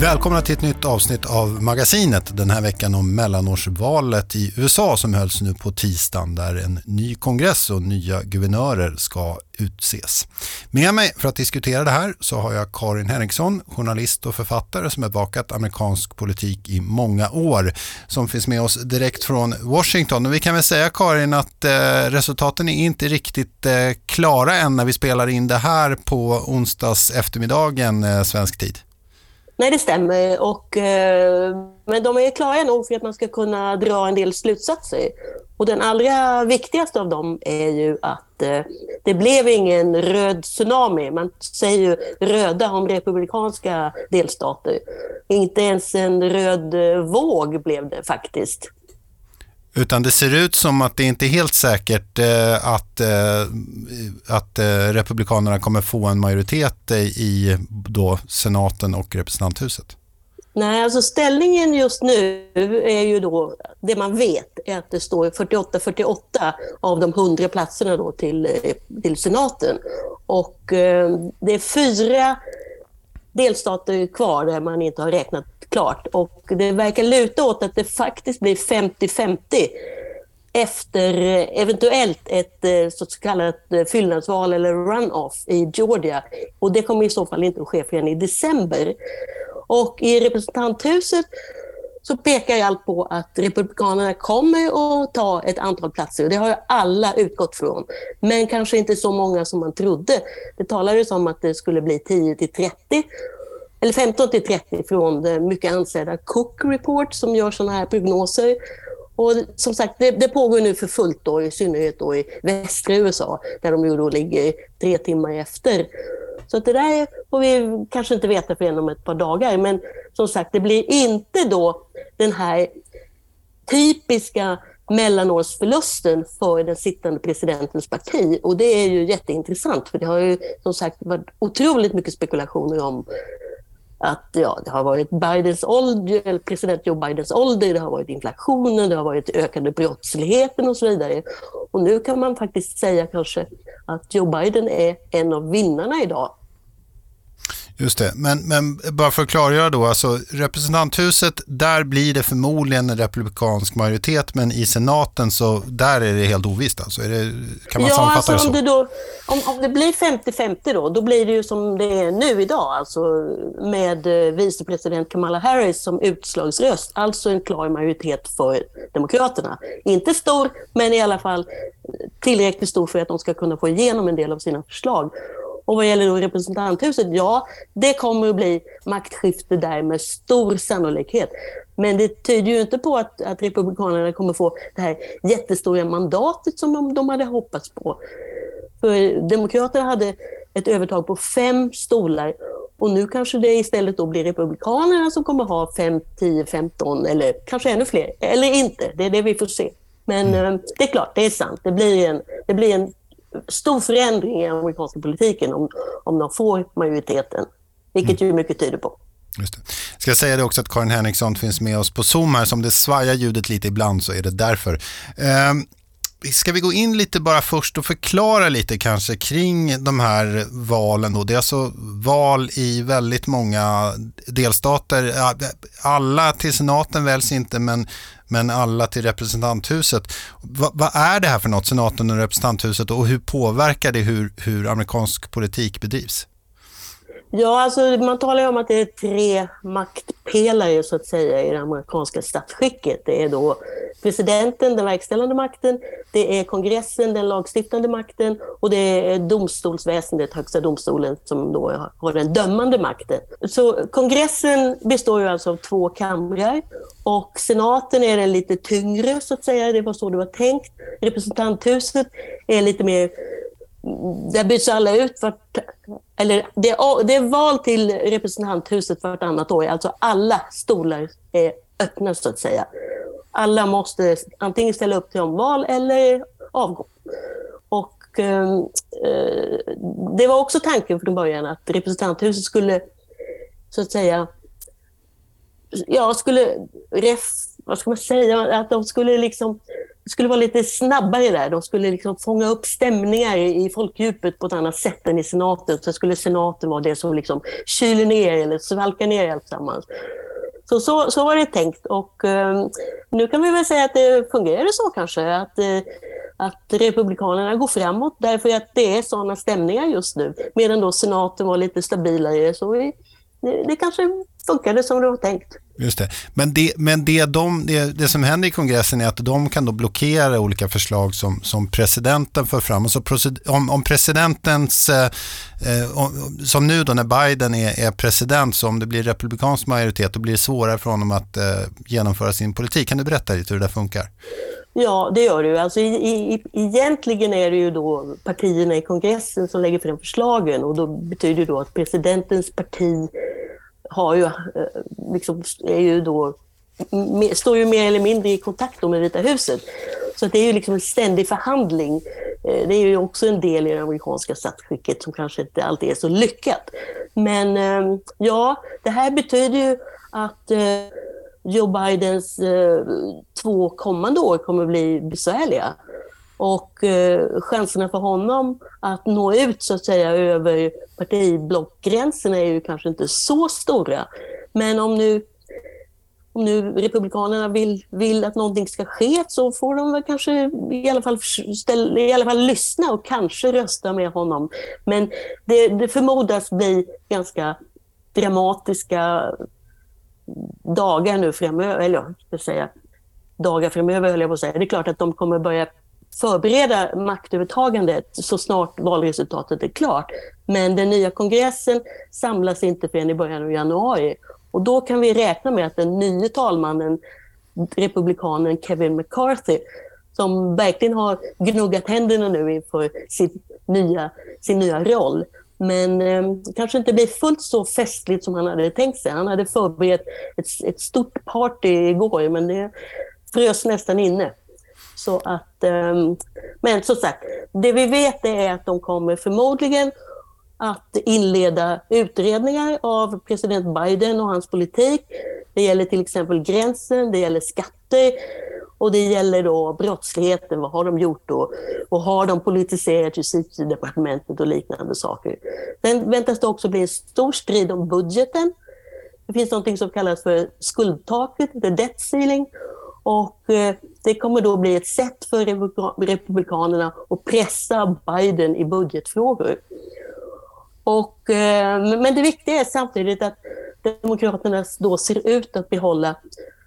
Välkomna till ett nytt avsnitt av Magasinet den här veckan om mellanårsvalet i USA som hölls nu på tisdagen där en ny kongress och nya guvernörer ska utses. Med mig för att diskutera det här så har jag Karin Henriksson, journalist och författare som har bakat amerikansk politik i många år som finns med oss direkt från Washington. Och vi kan väl säga Karin att eh, resultaten är inte riktigt eh, klara än när vi spelar in det här på onsdags eftermiddagen eh, svensk tid. Nej, det stämmer. Och, eh, men de är klara nog för att man ska kunna dra en del slutsatser. Och den allra viktigaste av dem är ju att eh, det blev ingen röd tsunami. Man säger ju röda om republikanska delstater. Inte ens en röd eh, våg blev det faktiskt. Utan det ser ut som att det inte är helt säkert eh, att, eh, att eh, Republikanerna kommer få en majoritet eh, i då senaten och representanthuset. Nej, alltså ställningen just nu är ju då, det man vet är att det står 48-48 av de 100 platserna då till, eh, till senaten. Och eh, det är fyra delstater kvar där man inte har räknat klart. Och det verkar luta åt att det faktiskt blir 50-50 efter eh, eventuellt ett eh, så kallat eh, fyllnadsval eller runoff i Georgia. Och det kommer i så fall inte att ske förrän i december. Och i representanthuset så pekar allt på att Republikanerna kommer att ta ett antal platser. Det har ju alla utgått från. Men kanske inte så många som man trodde. Det talades om att det skulle bli 10 till 30 eller 15 till 30 från det mycket ansedda Cook Report som gör sådana här prognoser. Och som sagt, det, det, pågår nu för fullt, då, i synnerhet då i västra USA där de ju då ligger tre timmar efter. Så det där får vi kanske inte veta förrän om ett par dagar. Men som sagt, det blir inte då den här typiska mellanårsförlusten för den sittande presidentens parti. Och det är ju jätteintressant för det har ju som sagt varit otroligt mycket spekulationer om att ja, det har varit Bidens ålder, eller president Joe Bidens ålder, det har varit inflationen, det har varit ökade brottsligheten och så vidare. Och nu kan man faktiskt säga kanske att Joe Biden är en av vinnarna idag Just det, men, men bara för att klargöra då, alltså representanthuset, där blir det förmodligen en republikansk majoritet, men i senaten så där är det helt ovisst alltså. Det, kan man ja, sammanfatta alltså, det så? Om det, då, om, om det blir 50-50 då, då blir det ju som det är nu idag, alltså med eh, vicepresident Kamala Harris som utslagsröst, alltså en klar majoritet för Demokraterna. Inte stor, men i alla fall tillräckligt stor för att de ska kunna få igenom en del av sina förslag. Och vad gäller då representanthuset, ja, det kommer att bli maktskifte där med stor sannolikhet. Men det tyder ju inte på att, att Republikanerna kommer få det här jättestora mandatet som de, de hade hoppats på. För Demokraterna hade ett övertag på fem stolar och nu kanske det istället då blir Republikanerna som kommer ha 5, 10, 15 eller kanske ännu fler. Eller inte, det är det vi får se. Men mm. Eh, det är klart, det är sant. Det blir en, det blir en stor förändring i amerikanska politiken om, om de får majoriteten, vilket mm. ju mycket tyder på. Just det. Ska jag säga det också att Karin Henriksson finns med oss på Zoom här, som det svajar ljudet lite ibland så är det därför. Eh, ska vi gå in lite bara först och förklara lite kanske kring de här valen då. Det är alltså val i väldigt många delstater. Alla till senaten väljs inte men men alla till representanthuset. Va, vad är det här för något, senaten och representanthuset och hur påverkar det hur, hur amerikansk politik bedrivs? Ja, alltså man talar ju om att det är tre maktpelare så att säga i det amerikanska statsskicket. Det är då presidenten, den verkställande makten, det är kongressen, den lagstiftande makten och det är domstolsväsendet, högsta domstolen, som då har den dömande makten. Så kongressen består ju alltså av två kamrar och senaten är den lite tyngre så att säga, det var så det var tänkt. Representanthuset är lite mer där byts alla ut vart, eller det är, det är val till representanthuset vartannat år. Alltså alla stolar är öppna så att säga. Alla måste antingen ställa upp till omval eller avgå. Och, ehm, eh, det var också tanken från början att representanthuset skulle så att säga ja, skulle ref, vad ska man säga, att de skulle liksom skulle vara lite snabbare där. De skulle liksom fånga upp stämningar i folkdjupet på ett annat sätt än i senaten. Så skulle senaten vara det som liksom kyler ner eller svalkar ner alltsammans. Så, så, så var det tänkt och eh, nu kan vi väl säga att det fungerade så kanske. Att, eh, att Republikanerna går framåt därför att det är sådana stämningar just nu. Medan då senaten var lite stabilare. Så vi, det, det kanske funkade som det var tänkt. Just det. Men, det, men det, de, det, det, som händer i kongressen är att de kan då blockera olika förslag som, som presidenten för fram. Och så om, om presidentens, eh, eh som nu då när Biden är, är, president, så om det blir republikansk majoritet då blir det svårare för honom att eh, genomföra sin politik. Kan du berätta lite hur det där funkar? Ja, det gör det. Alltså, i, i, egentligen är det ju då partierna i kongressen som lägger fram förslagen och då betyder det då att presidentens parti har ju, eh, liksom, är ju då, står ju mer eller mindre i kontakt med Vita huset. Så det är ju liksom en ständig förhandling. Eh, det är ju också en del i det amerikanska statsskicket som kanske inte alltid är så lyckat. Men eh, ja, det här betyder ju att Joe Bidens två kommande år kommer att bli besvärliga. Och eh, chanserna för honom att nå ut så att säga över partiblockgränserna är ju kanske inte så stora. Men om nu, om nu Republikanerna vill, vill att någonting ska ske så får de väl kanske i alla fall, ställa, i alla fall lyssna och kanske rösta med honom. Men det, det förmodas bli ganska dramatiska dagar nu framöver, eller jag ska säga dagar framöver höll jag på att säga. Det är klart att de kommer börja förbereda maktövertagandet så snart valresultatet är klart. Men den nya kongressen samlas inte förrän i början av januari. Och då kan vi räkna med att den nya talmannen, republikanen Kevin McCarthy, som verkligen har gnuggat händerna nu inför sin nya, sin nya roll. Men eh, kanske inte blir fullt så festligt som han hade tänkt sig. Han hade förberett ett, ett stort party igår, men det frös nästan inne. Så att, ehm, men som sagt, det vi vet är att de kommer förmodligen att inleda utredningar av president Biden och hans politik. Det gäller till exempel gränsen, det gäller skatter och det gäller då brottsligheten. Vad har de gjort då? Och har de politiserat justitiedepartementet och liknande saker? Sen väntas det också bli en stor strid om budgeten. Det finns något som kallas för skuldtaket, the debt ceiling. Och eh, det kommer då bli ett sätt för Republikanerna att pressa Biden i budgetfrågor. Och, eh, men det viktiga är samtidigt att Demokraterna då ser ut att behålla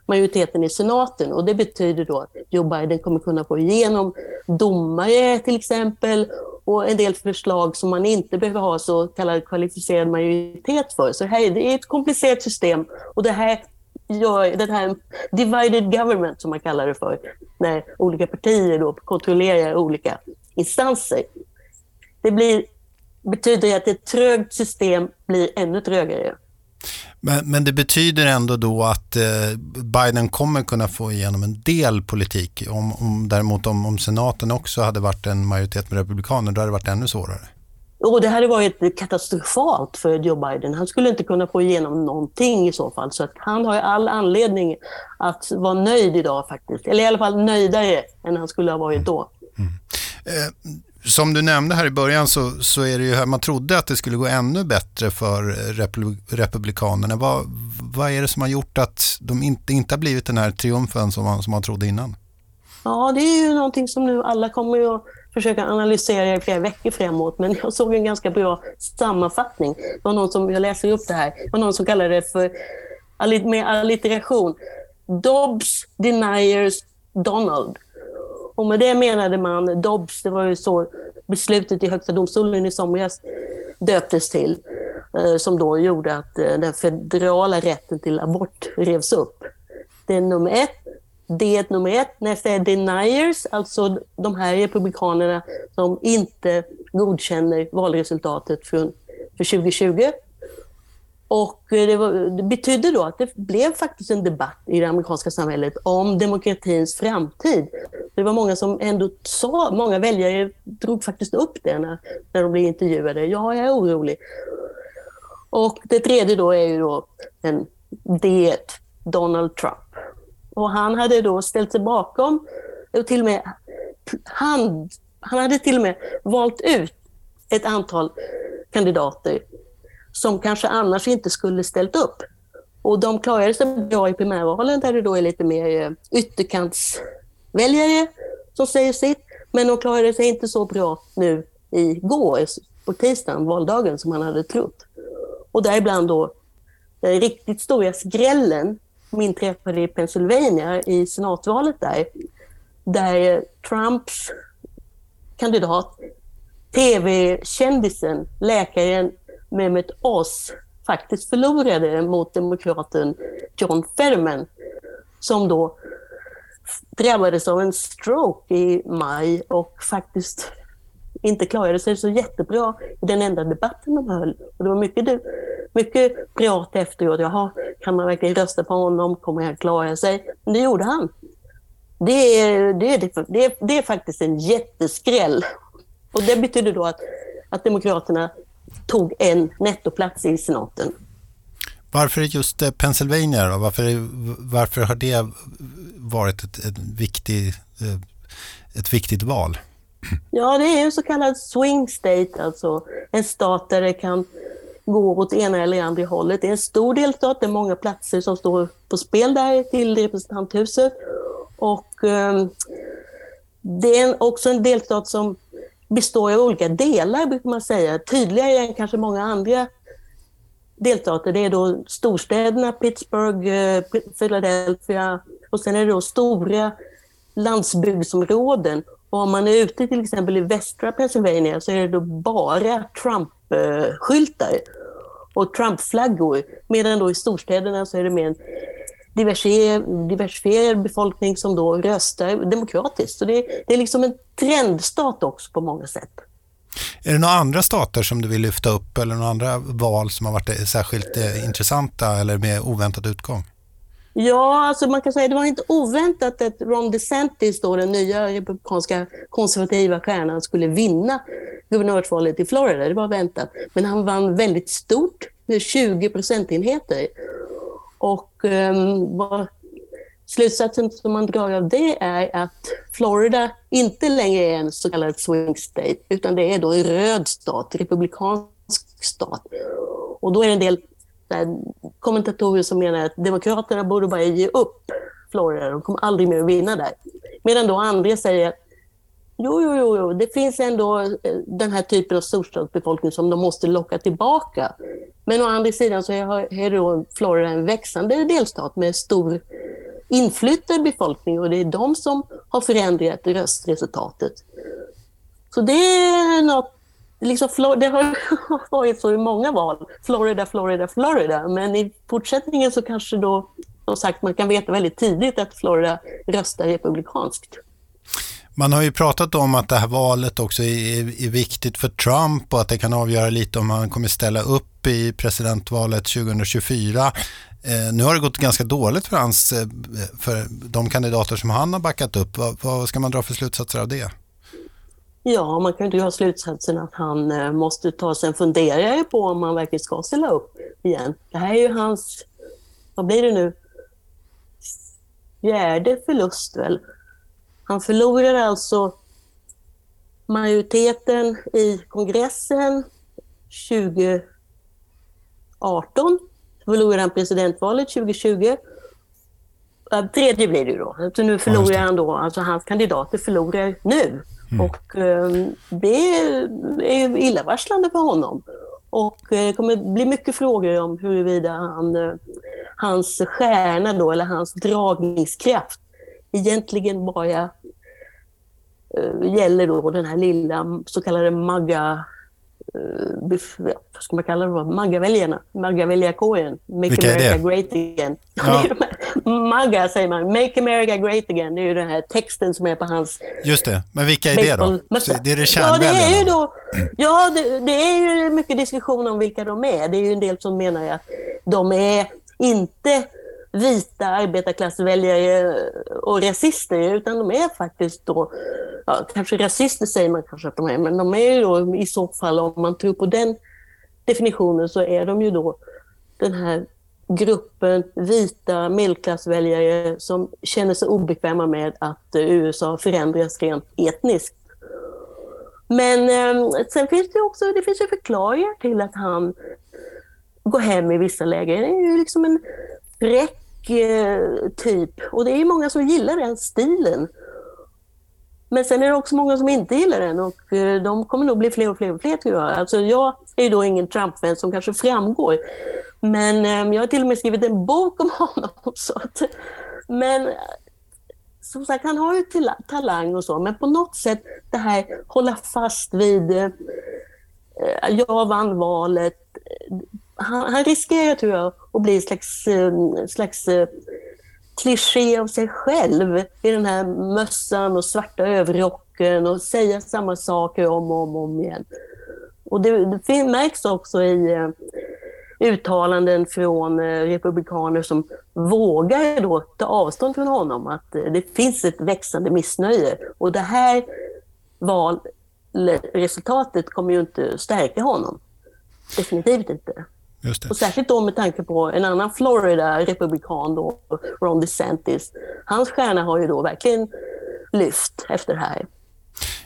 majoriteten i senaten och det betyder då att Joe Biden kommer kunna få igenom domare till exempel och en del förslag som man inte behöver ha så kallad kvalificerad majoritet för. Så här, det är ett komplicerat system och det här gör den här divided government som man kallar det för, när olika partier då kontrollerar olika instanser. Det blir, betyder att ett trögt system blir ännu trögare. Men, men, det betyder ändå då att eh, Biden kommer kunna få igenom en del politik. Om, om, däremot om, om senaten också hade varit en majoritet med republikaner, då hade det varit ännu svårare. Och det hade varit katastrofalt för Joe Biden. Han skulle inte kunna få igenom någonting i så fall. Så att han har all anledning att vara nöjd idag faktiskt. Eller i alla fall nöjdare än han skulle ha varit då. Mm. Eh, som du nämnde här i början så, så är det ju här, man trodde att det skulle gå ännu bättre för Republikanerna. Vad, vad är det som har gjort att de inte, inte har blivit den här triumfen som man, som man trodde innan? Ja, det är ju någonting som nu alla kommer att försöka analysera i flera veckor framåt. Men jag såg en ganska bra sammanfattning. Det var någon som, jag läser upp det här, det var någon som kallade det för med allitteration. Dobbs deniers Donald. Och med det menade man Dobbs, det var ju så beslutet i Högsta domstolen i somras döptes till, eh, som då gjorde att eh, den federala rätten till abort revs upp. Det är nummer ett. Det nummer ett. Nästa är deniers, alltså de här republikanerna som inte godkänner valresultatet för, för 2020. Och eh, det, var, det betydde då att det blev faktiskt en debatt i det amerikanska samhället om demokratins framtid. Det var många som ändå sa, många väljare drog faktiskt upp det när, när de blev intervjuade. Ja, jag är orolig. Och det tredje då är ju då en det Donald Trump. Och han hade då ställt sig bakom till och med, han, han hade till och med valt ut ett antal kandidater som kanske annars inte skulle ställt upp. Och de klarade sig bra i primärvalen där det då är lite mer eh, ytterkantsväljare som säger sitt. Men de klarade sig inte så bra nu igår, på tisdagen, valdagen, som man hade trott. Och däribland då den riktigt stora skrällen som inträffade i Pennsylvania i senatvalet där, där Trumps kandidat, tv-kändisen, läkaren Mehmet Oz faktiskt förlorade mot demokraten John Fetterman som då drabbades av en stroke i maj och faktiskt inte klarade sig så jättebra i den enda debatten de höll. Och det var mycket, mycket prat efteråt. Jaha, kan man verkligen rösta på honom? Kommer han klara sig? Men det gjorde han. Det är, det, är, det, är, det är faktiskt en jätteskräll. Och det betyder då att, att Demokraterna tog en nettoplats i senaten. Varför just eh, Pennsylvania då? Varför, varför har det varit ett, ett, viktig, eh, ett viktigt val? Ja, det är en så kallad swing state, alltså en stat där det kan går åt ena eller andra hållet. Det är en stor delstat, det är många platser som står på spel där till representanthuset. Och eh, det är också en delstat som består av olika delar, brukar man säga. Tydligare än kanske många andra delstater. Det är då storstäderna Pittsburgh, eh, Philadelphia och sen är det då stora landsbygdsområden. Och om man är ute till exempel i västra Pennsylvania så är det då bara Trump-skyltar och Trump-flaggor. Medan då i storstäderna så är det mer en diversifierad befolkning som då röstar demokratiskt. Så det, det är liksom en trendstat också på många sätt. Är det några andra stater som du vill lyfta upp eller några andra val som har varit särskilt eh, intressanta eller med oväntad utgång? Ja, alltså man kan säga att det var inte oväntat att Ron DeSantis, då, den nya republikanska konservativa stjärnan, skulle vinna guvernörsvalet i Florida. Det var väntat. Men han vann väldigt stort, med 20 procentenheter. Och um, vad, slutsatsen som man drar av det är att Florida inte längre är en så kallad swing state, utan det är då en röd stat, republikansk stat. Och då är det en del kommentatorer som menar att Demokraterna borde bara ge upp Florida, de kommer aldrig mer att vinna där. Medan då andra säger att jo, jo, jo, jo, det finns ändå eh, den här typen av storstadsbefolkning som de måste locka tillbaka. Men å andra sidan så är då Florida en växande delstat med stor inflyttad befolkning och det är de som har förändrat röstresultatet. Så det är något liksom, det har varit så i många val. Florida, Florida, Florida. Men i fortsättningen så kanske då, som sagt, man kan veta väldigt tidigt att Florida röstar republikanskt. Man har ju pratat om att det här valet också är, är, viktigt för Trump och att det kan avgöra lite om han kommer ställa upp i presidentvalet 2024. Eh, nu har det gått ganska dåligt för, hans, eh, för de kandidater som han har backat upp. Vad, vad ska man dra för slutsatser av det? Ja, man kan ju dra slutsatsen att han eh, måste ta sig en funderare på om han verkligen ska ställa upp igen. Det här är ju hans, vad blir det nu, fjärde förlust väl. Han förlorar alltså majoriteten i kongressen 2018. Förlorade han presidentvalet 2020. Tredje blir det ju då. Så nu förlorar han då, alltså hans kandidater förlorar nu. Mm. Och eh, det är illavarslande för honom. Och eh, det kommer bli mycket frågor om huruvida han, eh, hans stjärna då, eller hans dragningskraft egentligen bara eh, gäller då den här lilla så kallade magga uh, vad ska man kalla det, MAGA-väljarna, MAGA-väljarkåren. Make Vilka America är det? Great Again. Ja. MAGA säger man, Make America Great Again. Det är ju den här texten som är på hans... Just det, men vilka är det då? Det är det ja, det är ju då, ja det, det, är ju mycket diskussion om vilka de är. Det är ju en del som menar att de är inte vita arbetarklassväljare och rasister, utan de är faktiskt då, ja, kanske rasister säger man kanske att de är, men de är ju då i så fall, om man tror på den definitionen, så är de ju då den här gruppen vita medelklassväljare som känner sig obekväma med att USA förändras rent etniskt. Men eh, sen finns det också det finns ju förklaringar till att han går hem i vissa läger. Det är ju liksom en fräck eh, typ och det är många som gillar den stilen. Men sen är det också många som inte gillar den och eh, de kommer nog bli fler och fler och fler tror jag. Alltså jag är ju då ingen Trump-vän som kanske framgår. Men eh, jag har till och med skrivit en bok om honom. Så att, men som sagt, han har ju talang och så, men på något sätt det här hålla fast vid eh, jag vann valet. Han, han riskerar, tror jag, att bli en slags, eh, slags eh, kliché av sig själv i den här mössan och svarta överrocken och säga samma saker om och om, om igen. Och det, det märks också i eh, uttalanden från republikaner som vågar då ta avstånd från honom, att det finns ett växande missnöje. Och det här valresultatet kommer ju inte stärka honom. Definitivt inte. Och särskilt då med tanke på en annan Florida-republikan, då, Ron DeSantis. Hans stjärna har ju då verkligen lyft efter det här.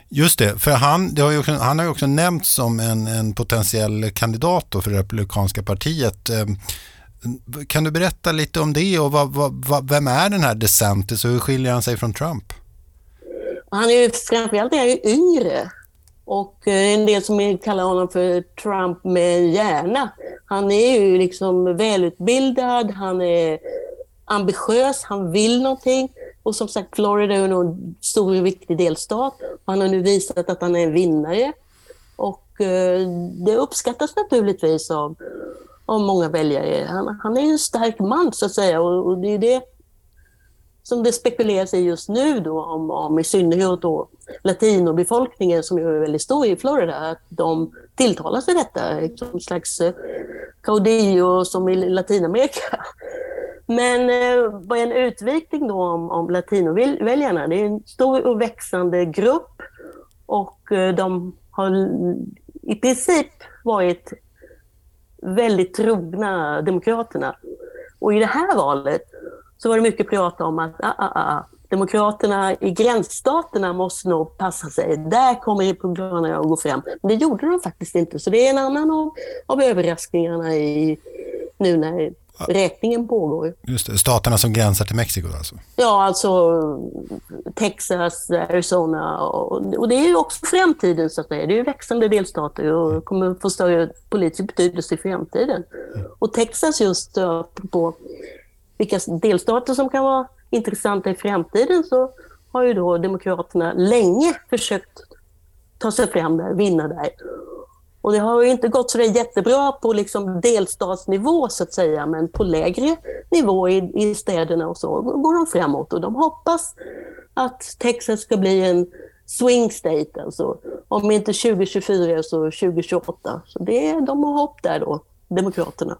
Just det, för han, det har ju också, han har ju också nämnts som en, en potentiell kandidat för det republikanska partiet. Ehm, kan du berätta lite om det och vad, vad, vem är den här DeSantis och hur skiljer han sig från Trump? Han är ju framförallt är han ju yngre och eh, en del som kallar honom för Trump med hjärna. Han är ju liksom välutbildad, han är ambitiös, han vill någonting. Och som sagt, Florida är en stor och viktig delstat. Han har nu visat att han är en vinnare. Och eh, det uppskattas naturligtvis av, av många väljare. Han, han är en stark man så att säga och, och det är det som det spekuleras i just nu då om, om i synnerhet då latinobefolkningen som är väldigt stor i Florida, att de tilltalas av detta, som en slags eh, caudillo som i Latinamerika. Men eh, vad är en utvikning då om, om latinoväljarna? Det är en stor och växande grupp och eh, de har i princip varit väldigt trogna Demokraterna. Och i det här valet så var det mycket prat om att ah, ah, ah, ah Demokraterna i gränsstaterna måste nog passa sig. Där kommer republikanerna att gå fram. Men det gjorde de faktiskt inte. Så det är en annan av, av överraskningarna i, nu när räkningen pågår. Just det, staterna som gränsar till Mexiko alltså? Ja, alltså Texas, Arizona och, och det är ju också framtiden så att säga. Det är ju växande delstater och kommer få större politisk betydelse i framtiden. Mm. Och Texas just på vilka delstater som kan vara intressanta i framtiden så har ju då Demokraterna länge försökt ta sig fram där, vinna där. Och det har ju inte gått så jättebra på liksom delstatsnivå så att säga, men på lägre nivå i, i städerna och så går de framåt och de hoppas att Texas ska bli en swing state, alltså om inte 2024 så 2028. Så det, de har hopp där då, Demokraterna.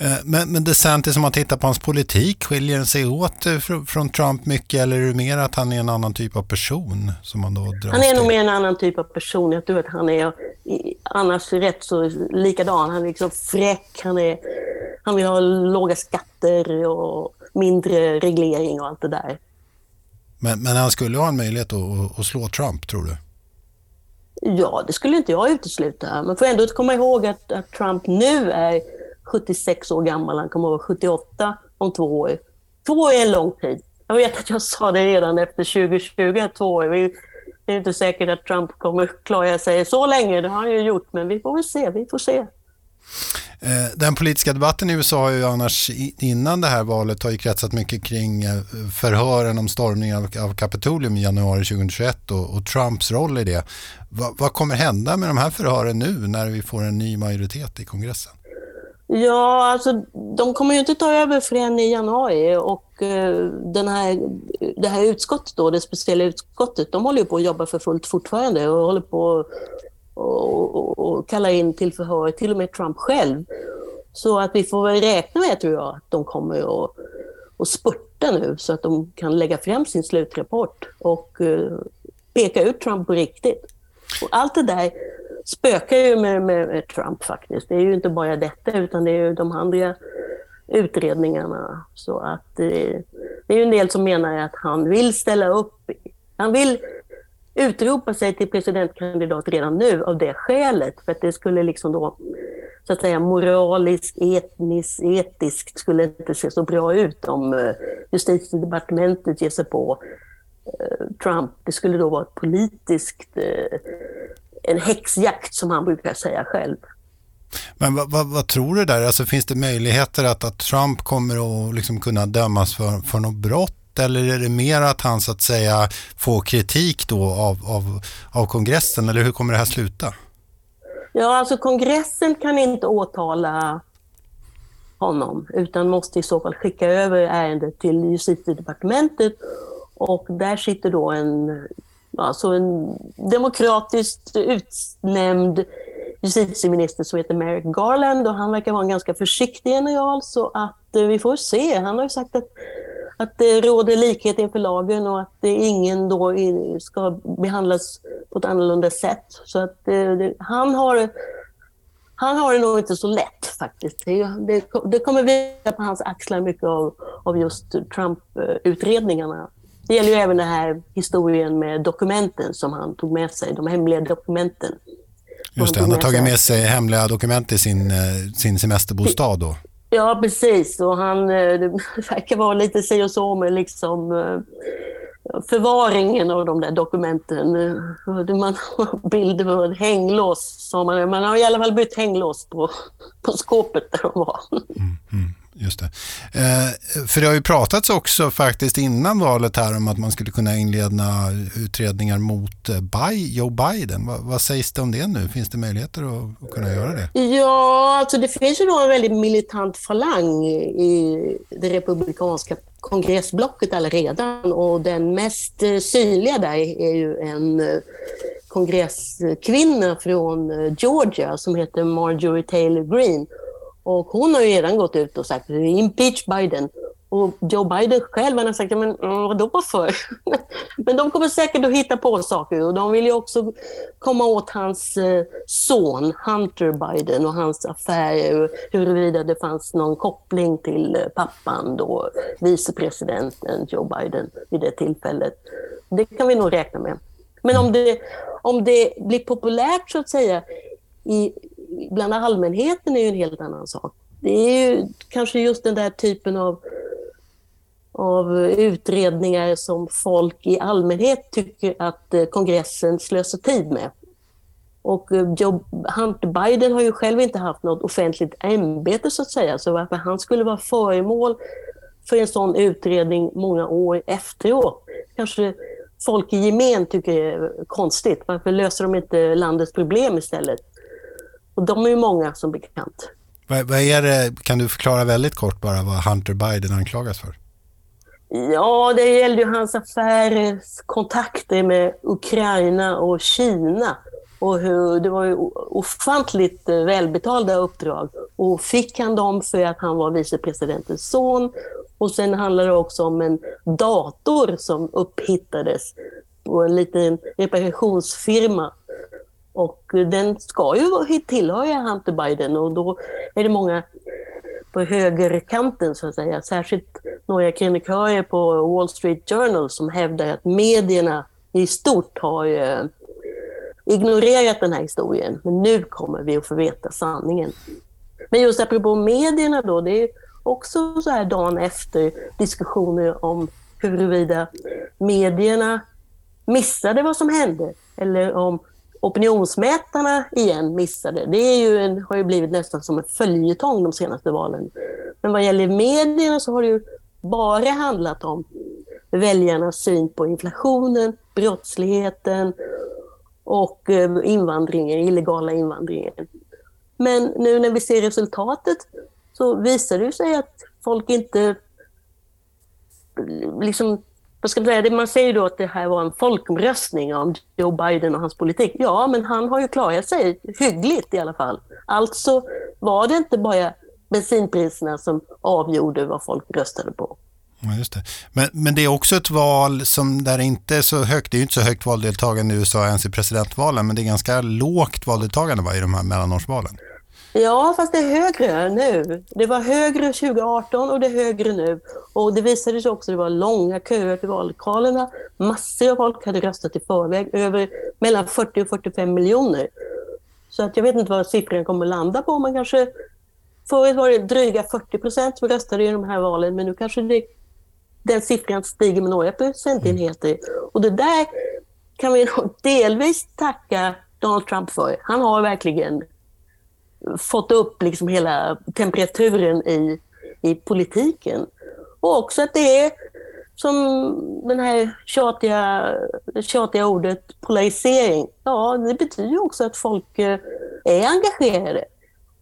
Eh, men, men DeSantis, om man tittar på hans politik, skiljer den sig åt eh, från Trump mycket eller är det mer att han är en annan typ av person? Som man, då han är nog mer en annan typ av person. Jag tror att han är annars rätt så likadan. Han är liksom fräck, han, är, han vill ha låga skatter och mindre reglering och allt det där. Men, men han skulle ha en möjlighet att, att slå Trump, tror du? Ja, det skulle inte jag utesluta. Man får ändå komma ihåg att, att Trump nu är 76 år gammal, han kommer att vara 78 om två år. Två år är en lång tid. Jag vet att jag sa det redan efter 2020, två år. Det är inte säkert att Trump kommer klara sig så länge, det har han ju gjort, men vi får väl se, vi får se. Eh, den politiska debatten i USA har ju annars innan det här valet har ju kretsat mycket kring eh, förhören om stormningen av Kapitolium i januari 2021 och, och Trumps roll i det. Va, vad kommer hända med de här förhören nu när vi får en ny majoritet i kongressen? Ja, alltså de kommer ju inte ta över förrän i januari och eh, den här, det här utskottet då, det speciella utskottet, de håller ju på att jobba för fullt fortfarande och håller på och, och, och kalla in till förhör, till och med Trump själv. Så att vi får väl räkna med, tror jag, att de kommer att, och spurta nu så att de kan lägga fram sin slutrapport och eh, peka ut Trump på riktigt. Och allt det där spökar ju med, med, Trump faktiskt. Det är ju inte bara detta utan det är ju de andra utredningarna. Så att det, det är ju en del som menar att han vill ställa upp. Han vill utropa sig till presidentkandidat redan nu av det skälet. För att det skulle liksom då, så att säga moraliskt, etniskt, etiskt skulle inte se så bra ut om eh, justitiedepartementet ger sig på eh, Trump. Det skulle då vara ett politiskt, en häxjakt som han brukar säga själv. Men vad, vad, vad, tror du där? Alltså, finns det möjligheter att, att Trump kommer att liksom kunna dömas för, för något brott? Eller är det mer att han så att säga får kritik då av, av, av kongressen? Eller hur kommer det här sluta? Ja, alltså kongressen kan inte åtala honom utan måste i så fall skicka över ärendet till justitiedepartementet och där sitter då en, alltså en demokratiskt utnämnd justitieminister som heter Merrick Garland och han verkar vara en ganska försiktig general så att eh, vi får se. Han har ju sagt att, att det råder likhet inför lagen och att eh, ingen då ska behandlas på ett annorlunda sätt. Så att eh, det, han har han har det nog inte så lätt faktiskt. Det, det, det kommer vila på hans axlar mycket av, av just Trump-utredningarna. Eh, det gäller ju även den här historien med dokumenten som han tog med sig, de hemliga dokumenten. Just det, han har tagit med sig hemliga dokument i sin, eh, sin semesterbostad då. Ja, precis. Och han eh, verkar vara lite si och så med liksom eh, förvaringen av de där dokumenten. Man har bilder på ett hänglås. Man, man har i alla fall bytt hänglås på, på skåpet där de var. Mm, mm. Just det. Eh, för det har ju pratats också faktiskt innan valet här om att man skulle kunna inleda utredningar mot eh, Joe Biden. Va, vad sägs det om det nu? Finns det möjligheter att, att, kunna göra det? Ja, alltså det finns ju då en väldigt militant falang i det republikanska kongressblocket redan och den mest eh, synliga där är ju en eh, kongresskvinna från Georgia som heter Marjorie Taylor Greene och hon har ju redan gått ut och sagt impeach Biden. Och Joe Biden själv har sagt, men vadå för? men de kommer säkert att hitta på saker och de vill ju också komma åt hans eh, son Hunter Biden och hans affärer, huruvida det fanns någon koppling till eh, pappan då, vicepresidenten Joe Biden vid det tillfället. Det kan vi nog räkna med. Men om det, om det blir populärt så att säga i bland allmänheten är ju en helt annan sak. Det är ju kanske just den där typen av, av utredningar som folk i allmänhet tycker att eh, kongressen slösar tid med. Och eh, Joe Hunter Biden har ju själv inte haft något offentligt ämbete så att säga, så varför han skulle vara föremål för en sån utredning många år efteråt, kanske folk i gemen tycker är konstigt. Varför löser de inte landets problem istället? Och de är ju många som bekant. Vad, vad är det, kan du förklara väldigt kort bara vad Hunter Biden anklagas för? Ja, det gällde ju hans affärer, kontakter med Ukraina och Kina. Och hur, det var ju ofantligt välbetalda uppdrag. Och fick han dem för att han var vicepresidentens son. Och sen handlar det också om en dator som upphittades på en liten reparationsfirma och den ska ju tillhöra Hunter Biden och då är det många på högerkanten så att säga, särskilt några krönikörer på Wall Street Journal som hävdar att medierna i stort har eh, ignorerat den här historien. Men nu kommer vi att få veta sanningen. Men just apropå medierna då, det är också så här dagen efter diskussioner om huruvida medierna missade vad som hände eller om opinionsmätarna igen missade. Det är ju en, har ju blivit nästan som en följetong de senaste valen. Men vad gäller medierna så har det ju bara handlat om väljarnas syn på inflationen, brottsligheten och eh, invandringen, illegala invandringen. Men nu när vi ser resultatet så visar det sig att folk inte liksom vad ska man, säga, man säger då att det här var en folkomröstning om Joe Biden och hans politik. Ja, men han har ju klarat sig hyggligt i alla fall. Alltså var det inte bara bensinpriserna som avgjorde vad folk röstade på. Ja, just det. Men, men det är också ett val som där det inte är så högt, det är ju inte så högt valdeltagande i USA ens i presidentvalen, men det är ganska lågt valdeltagande va, i de här mellanårsvalen. Ja, fast det är högre nu. Det var högre 2018 och det är högre nu. Och det visade sig också att det var långa köer till vallokalerna. Massor av folk hade röstat i förväg, över mellan 40 och 45 miljoner. Så att jag vet inte vad siffran kommer att landa på, Man kanske Förut var det dryga 40 procent som röstade i de här valen, men nu kanske det, den siffran stiger med några procentenheter. Och det där kan vi delvis tacka Donald Trump för. Han har verkligen fått upp liksom hela temperaturen i, i politiken. Och också att det är som det här tjatiga, tjatiga ordet polarisering. Ja, det betyder också att folk eh, är engagerade.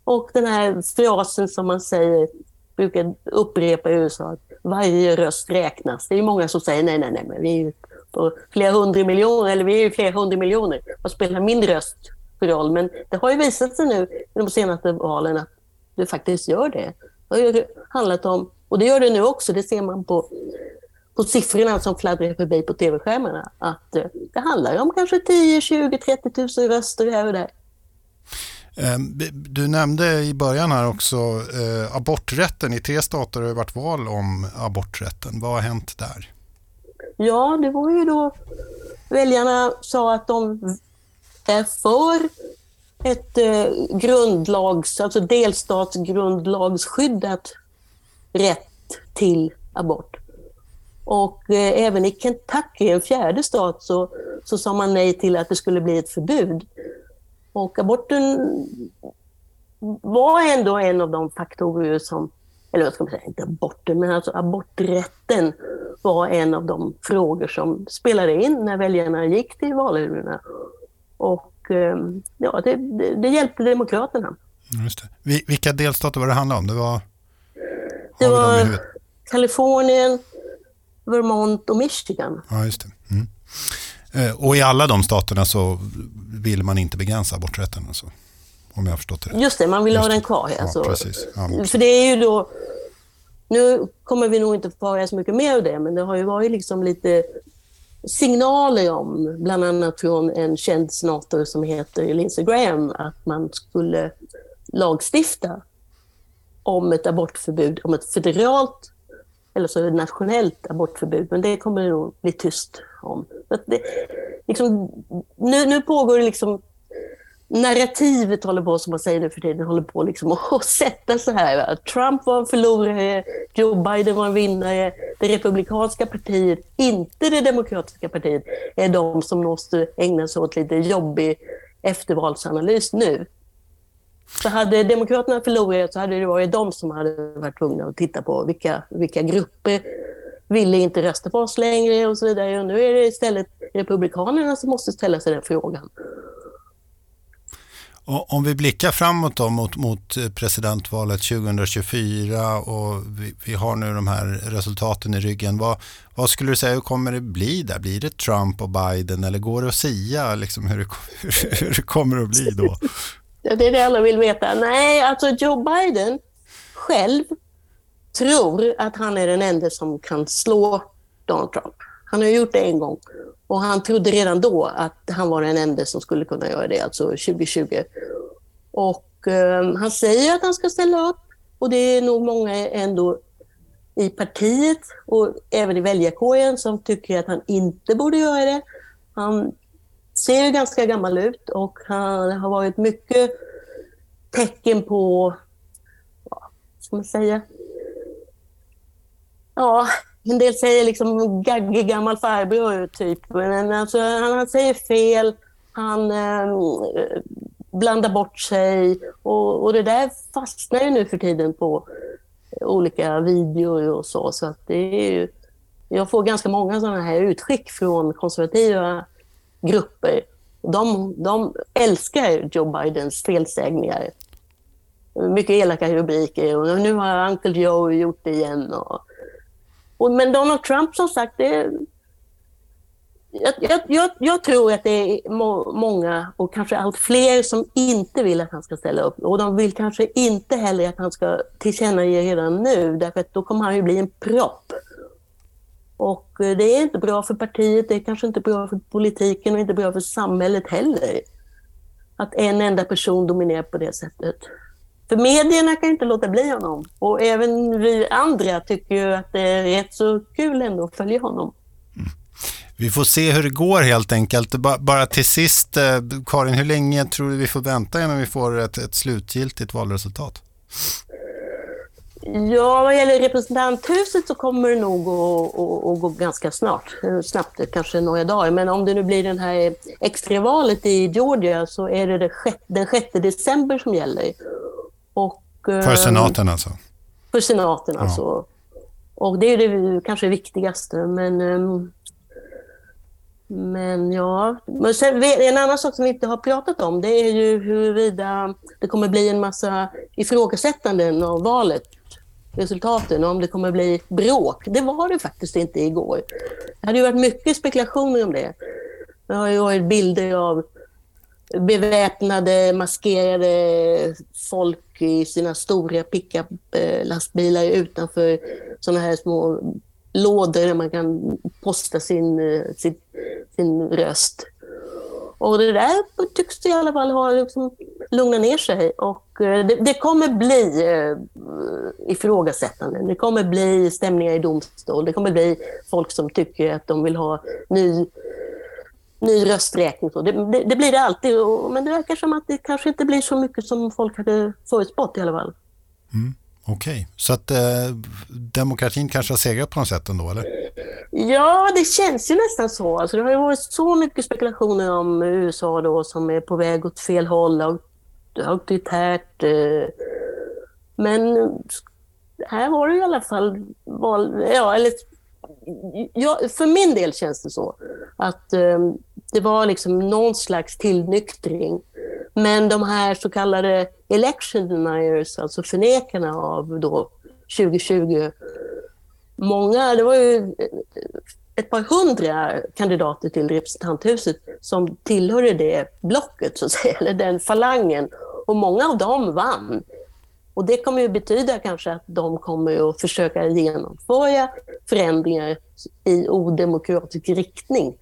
Och den här frasen som man säger, brukar upprepa i USA, att varje röst räknas. Det är många som säger nej, nej, nej, men vi är på flera hundra miljoner, eller vi är flera hundra miljoner. Vad spelar min röst roll? Men det har ju visat sig nu i de senaste valen att det faktiskt gör det. Det har handlat om, och det gör det nu också, det ser man på, på siffrorna som fladdrar förbi på tv-skärmarna, att eh, det handlar om kanske 10, 20, 30 000 röster här och där. Ehm, du nämnde i början här också eh, aborträtten. I tre stater har det varit val om aborträtten. Vad har hänt där? Ja, det var ju då väljarna sa att de för ett eh, grundlags, alltså delstatsgrundlagsskyddat rätt till abort. Och eh, även i Kentucky, en fjärde stat, så, så sa man nej till att det skulle bli ett förbud. Och aborten var ändå en av de faktorer som, eller vad ska man säga, inte aborten, men alltså aborträtten var en av de frågor som spelade in när väljarna gick till valurnorna. Och ehm, ja, det, det, det hjälpte Demokraterna. Just det. Vilka delstater var det handlade om? Det var, det var Kalifornien, Vermont och Michigan. Ja, just det. Mm. Eh, och i alla de staterna så vill man inte begränsa aborträtten. Alltså, om jag har förstått det rätt. Just det, man vill Just ha den kvar. Alltså. Ja, precis. Ja, För det är ju då... Nu kommer vi nog inte få höra så mycket mer av det, men det har ju varit liksom lite signaler om, bland annat från en känd senator som heter Lindsey Graham, att man skulle lagstifta om ett abortförbud, om ett federalt eller så ett nationellt abortförbud, men det kommer det nog bli tyst om. Det, liksom, nu, nu pågår det liksom narrativet håller på, som man säger nu för tiden, håller på liksom att sätta så här. Trump var en förlorare, Joe Biden var en vinnare. Det republikanska partiet, inte det demokratiska partiet, är de som måste ägna sig åt lite jobbig eftervalsanalys nu. Så hade Demokraterna förlorat så hade det varit de som hade varit tvungna att titta på vilka, vilka grupper ville inte rösta på oss längre och så vidare. Och nu är det istället Republikanerna som måste ställa sig den frågan. Och om vi blickar framåt då mot, mot presidentvalet 2024 och vi, vi, har nu de här resultaten i ryggen. Vad, vad skulle du säga, hur kommer det bli där? Blir det Trump och Biden eller går det att sia liksom hur, det, hur det kommer att bli då? Det är det alla vill veta. Nej, alltså Joe Biden själv tror att han är den enda som kan slå Donald Trump. Han har gjort det en gång och han trodde redan då att han var den enda som skulle kunna göra det, alltså 2020. Och eh, han säger att han ska ställa upp och det är nog många ändå i partiet och även i väljarkåren som tycker att han inte borde göra det. Han ser ju ganska gammal ut och han har varit mycket tecken på, vad ska man säga, ja, en del säger liksom gaggig gammal farbror typ. Men alltså, han, han säger fel, han eh, blandar bort sig och, och det där fastnar ju nu för tiden på olika videor och så. Så att det är ju, jag får ganska många sådana här utskick från konservativa grupper. De, de älskar Joe Bidens felsägningar. Mycket elaka rubriker och nu har Uncle Joe gjort det igen. Och, och, men Donald Trump som sagt, det, jag, jag, jag, tror att det är må, många och kanske allt fler som inte vill att han ska ställa upp. Och de vill kanske inte heller att han ska tillkännage redan nu, därför att då kommer han ju bli en propp. Och eh, det är inte bra för partiet, det är kanske inte bra för politiken och inte bra för samhället heller. Att en enda person dominerar på det sättet. För medierna kan inte låta bli honom. Och även vi andra tycker ju att det är rätt så kul ändå att följa honom. Mm. Vi får se hur det går helt enkelt. Bara till sist, eh, Karin, hur länge tror du vi får vänta innan vi får ett, ett slutgiltigt valresultat? Ja, vad gäller representanthuset så kommer det nog att, att, att, gå ganska snart. Snabbt, kanske några dagar. Men om det nu blir det här extravalet i Georgia så är det den 6 december som gäller. Och, för ehm, senaten alltså? För senaten ja. alltså. Och det är det kanske viktigaste. Men, ehm, men ja, men sen, en annan sak som vi inte har pratat om det är ju huruvida det kommer bli en massa ifrågasättanden av valet resultaten och om det kommer bli bråk. Det var det faktiskt inte igår. Det hade ju varit mycket spekulationer om det. Det har ju varit bilder av beväpnade, maskerade folk i sina stora pickup-lastbilar eh, utanför sådana här små lådor där man kan posta sin, eh, sin, sin röst. Och det där tycks i alla fall ha liksom lugnat ner sig. Och eh, det, det kommer bli eh, ifrågasättande. Det kommer bli stämningar i domstol. Det kommer bli folk som tycker att de vill ha ny, ny rösträkning. Det, det, det blir det alltid. Men det verkar som att det kanske inte blir så mycket som folk hade förutspått i alla fall. Mm. Okej, okay. så att eh, demokratin kanske har segrat på något sätt ändå, eller? Ja, det känns ju nästan så. Alltså, det har ju varit så mycket spekulationer om USA då som är på väg åt fel håll, auktoritärt. Eh, men här var det i alla fall val, ja, eller, jag, för min del känns det så att eh, det var liksom någon slags tillnyktring. Men de här så kallade election deniers, alltså förnekarna av då 2020, många, det var ju eh, ett par hundra kandidater till representanthuset som tillhörde det blocket, så att säga, eller den falangen. Och många av dem vann. Och det kommer ju betyda kanske att de kommer att försöka genomföra förändringar i odemokratisk riktning.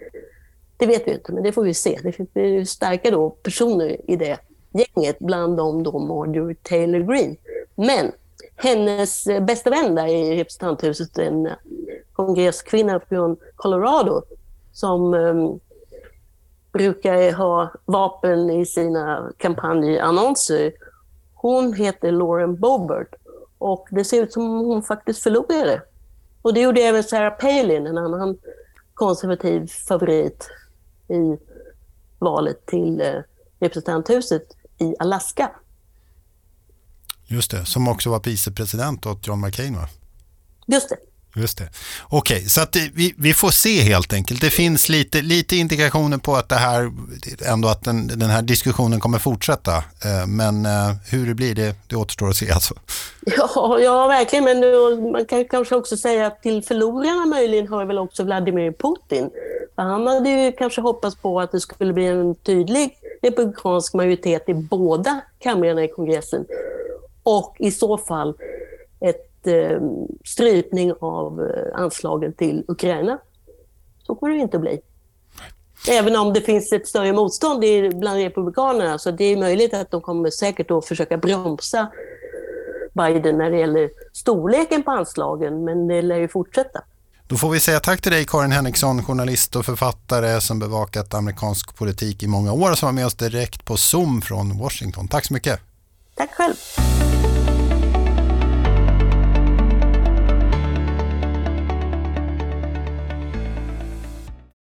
Det vet vi inte, men det får vi se. Det finns starka då personer i det gänget, bland dem då Marjorie Taylor Greene. Men hennes bästa vän där i representanthuset, en kongresskvinna från Colorado, som um, brukar ha vapen i sina kampanjannonser. Hon heter Lauren Boebert och det ser ut som hon faktiskt förlorade. Och det gjorde även Sarah Palin, en annan konservativ favorit i valet till eh, representanthuset i Alaska. Just det, som också var vicepresident åt John McCain va? Just det. Just det. Okej, okay, så att vi, vi får se helt enkelt. Det finns lite, lite indikationer på att det här, ändå att den, den här diskussionen kommer fortsätta. Eh, men eh, hur det blir, det, det återstår att se alltså. Ja, ja verkligen. Men man kan kanske också säga att till förlorarna möjligen hör väl också Vladimir Putin. Han hade ju kanske hoppats på att det skulle bli en tydlig republikansk majoritet i båda kamrarna i kongressen. Och i så fall strypning av eh, anslagen till Ukraina. Så kommer det inte att bli. Även om det finns ett större motstånd bland republikanerna så det är möjligt att de kommer säkert att försöka bromsa Biden när det gäller storleken på anslagen, men det lär ju fortsätta. Då får vi säga tack till dig Karin Henriksson, journalist och författare som bevakat amerikansk politik i många år och som var med oss direkt på Zoom från Washington. Tack så mycket. Tack själv.